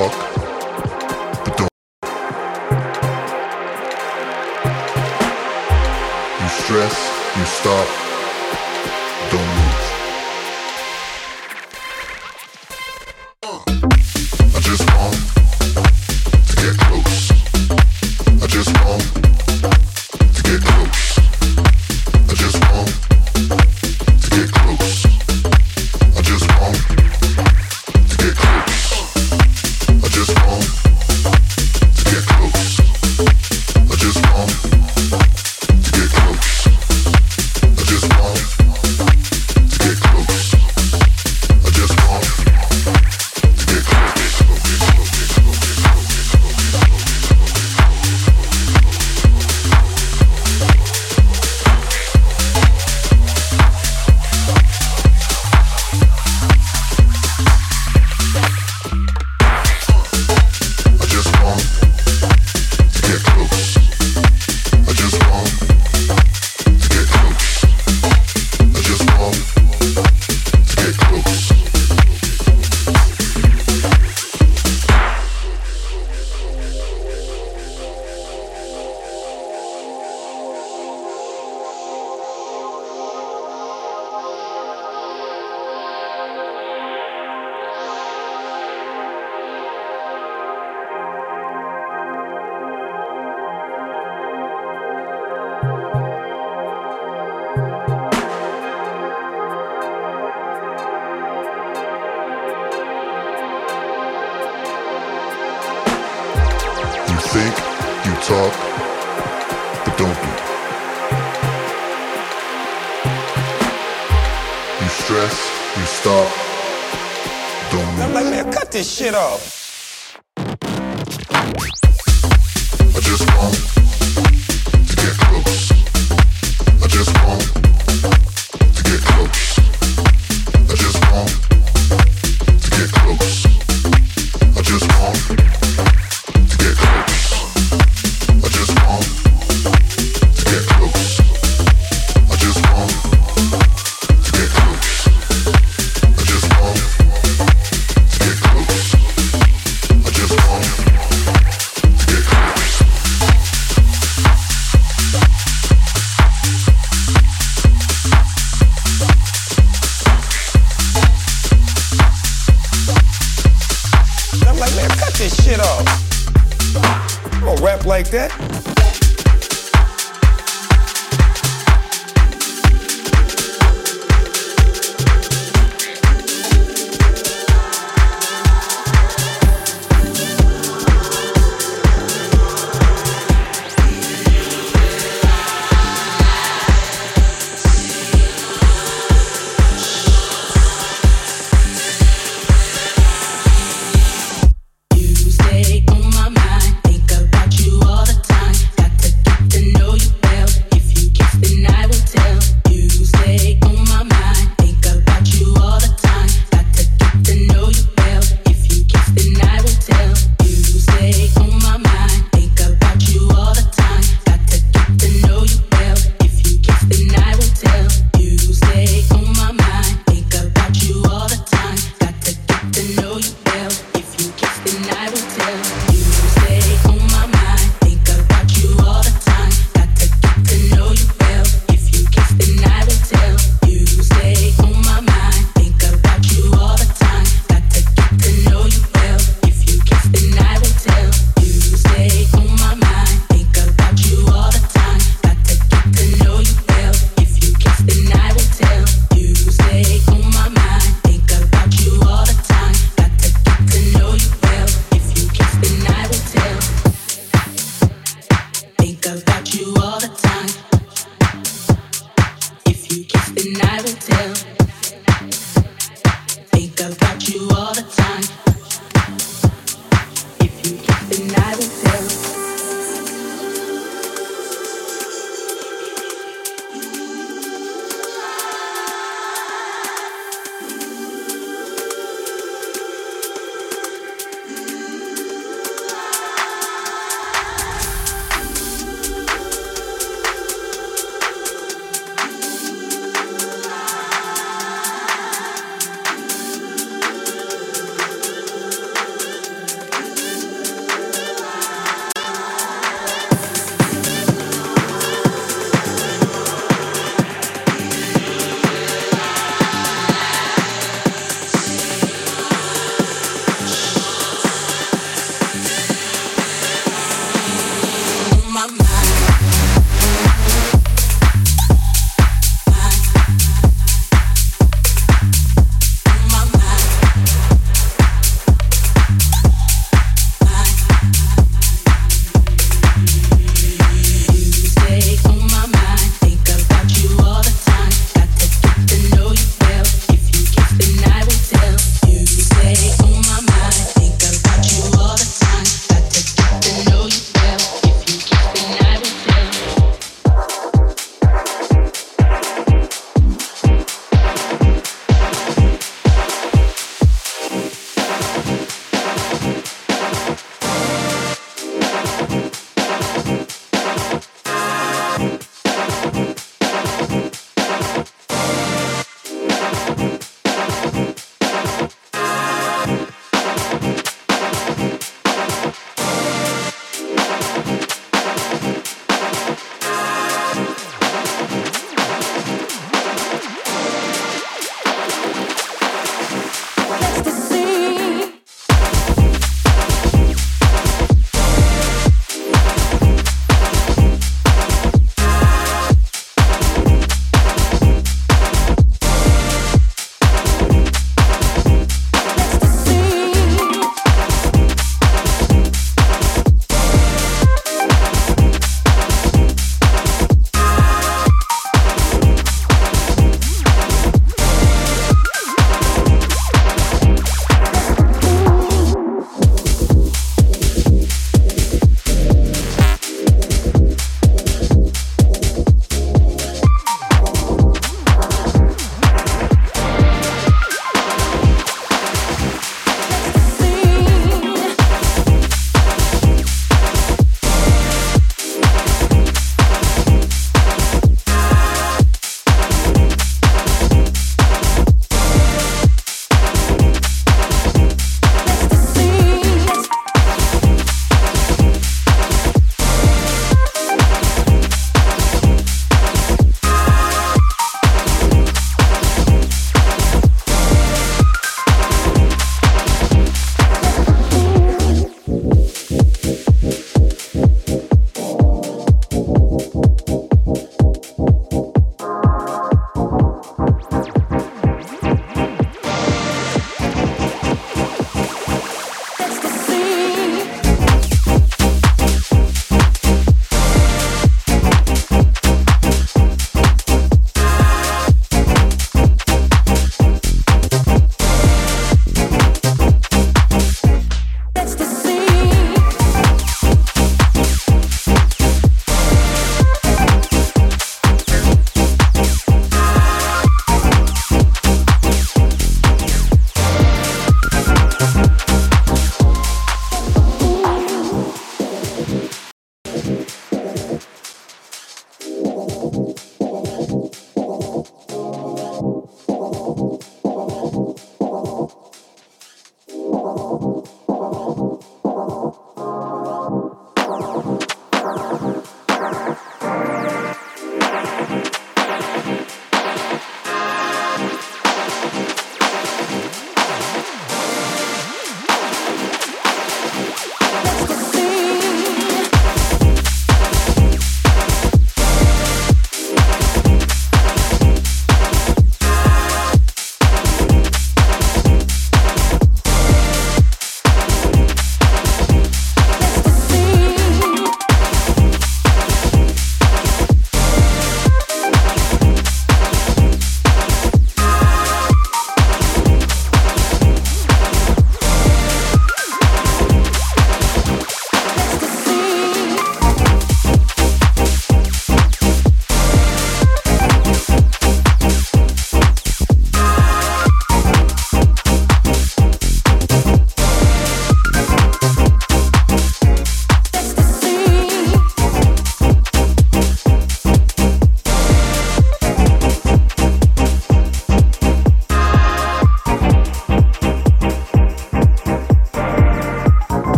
You stress, you stop. I just want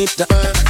need to earn.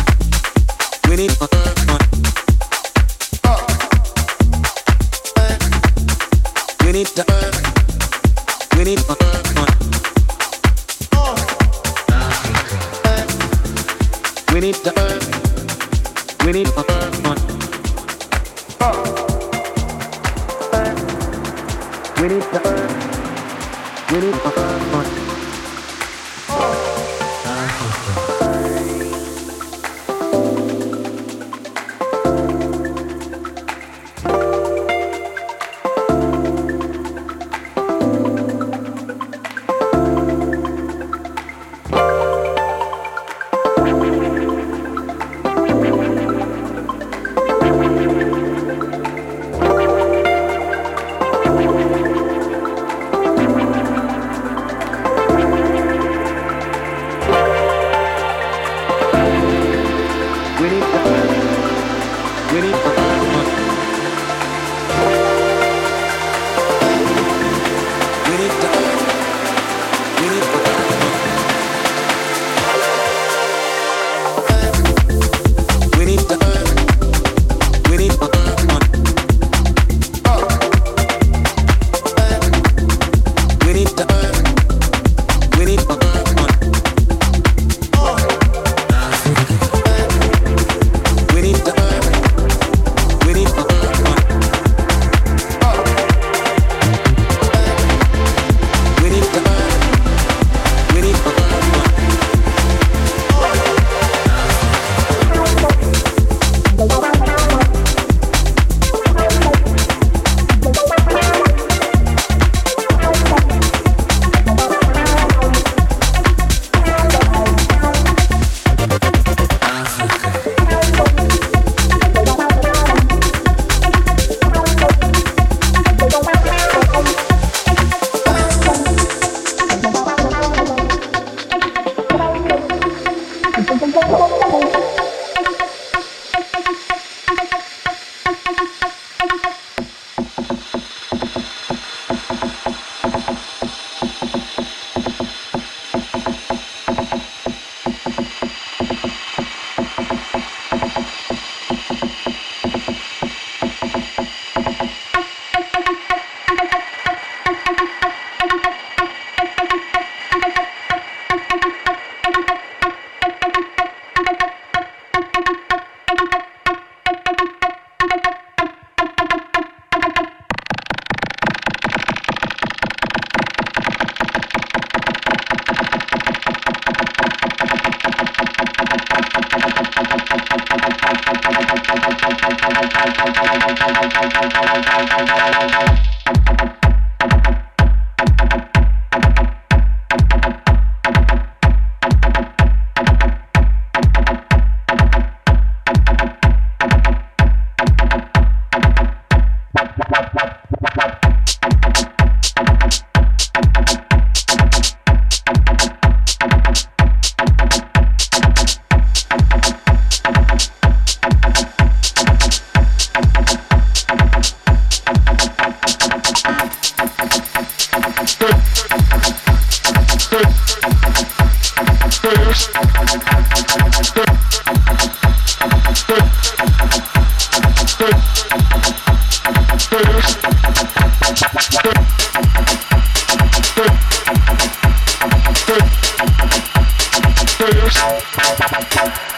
house.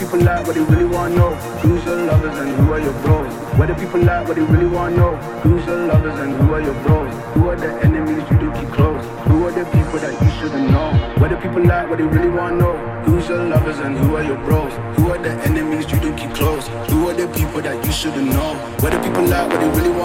People like? What they really wanna know? Who's your lovers and who are your bros? What do people like? What they really wanna know? Who's your lovers and who are your bros? Who are the enemies you do keep close? Who are the people that you shouldn't know? What do people like? What they really wanna know? Who's your lovers and who are your bros? Who are the enemies you do keep close? Who are the people that you shouldn't know? What do people like? What they really wanna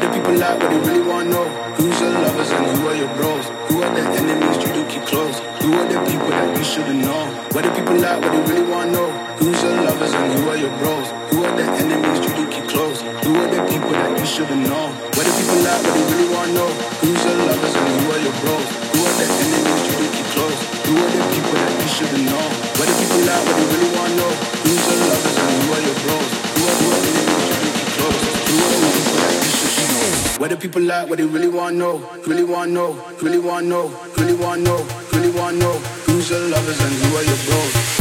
What do people like? What they really wanna know? Who's your lovers and who are your bros? Who are the enemies you do keep close? Who are the people that you shouldn't know? What do people like? What they really wanna know? Who's your lovers and who are your bros? Who are the enemies you do keep close? Who are the people that you shouldn't know? What do people like? What they really wanna know? Who's your lovers and who are your bros? Who are the enemies you do keep close? Who are the people that you shouldn't know? What do people like? What they really wanna know? What do people like? What they really wanna know? Really wanna know? Really wanna know? Really wanna know? Really wanna know? Who's your lovers and who are your bros?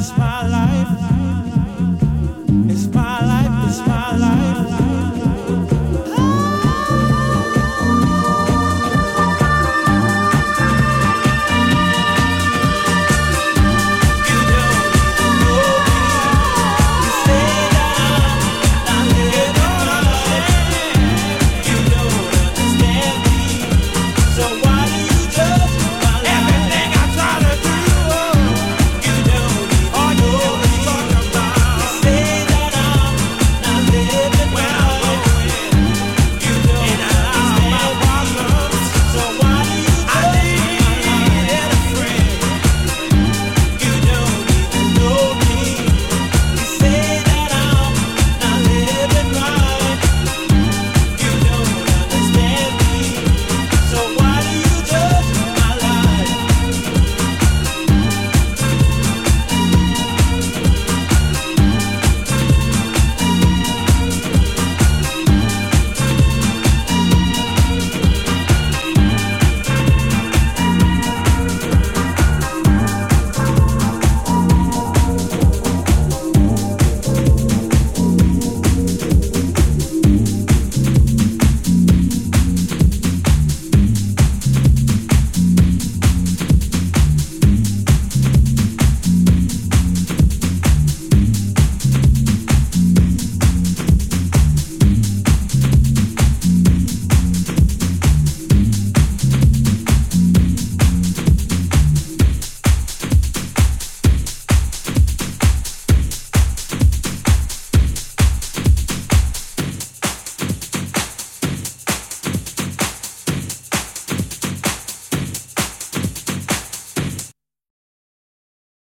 life, it's my life, it's my life.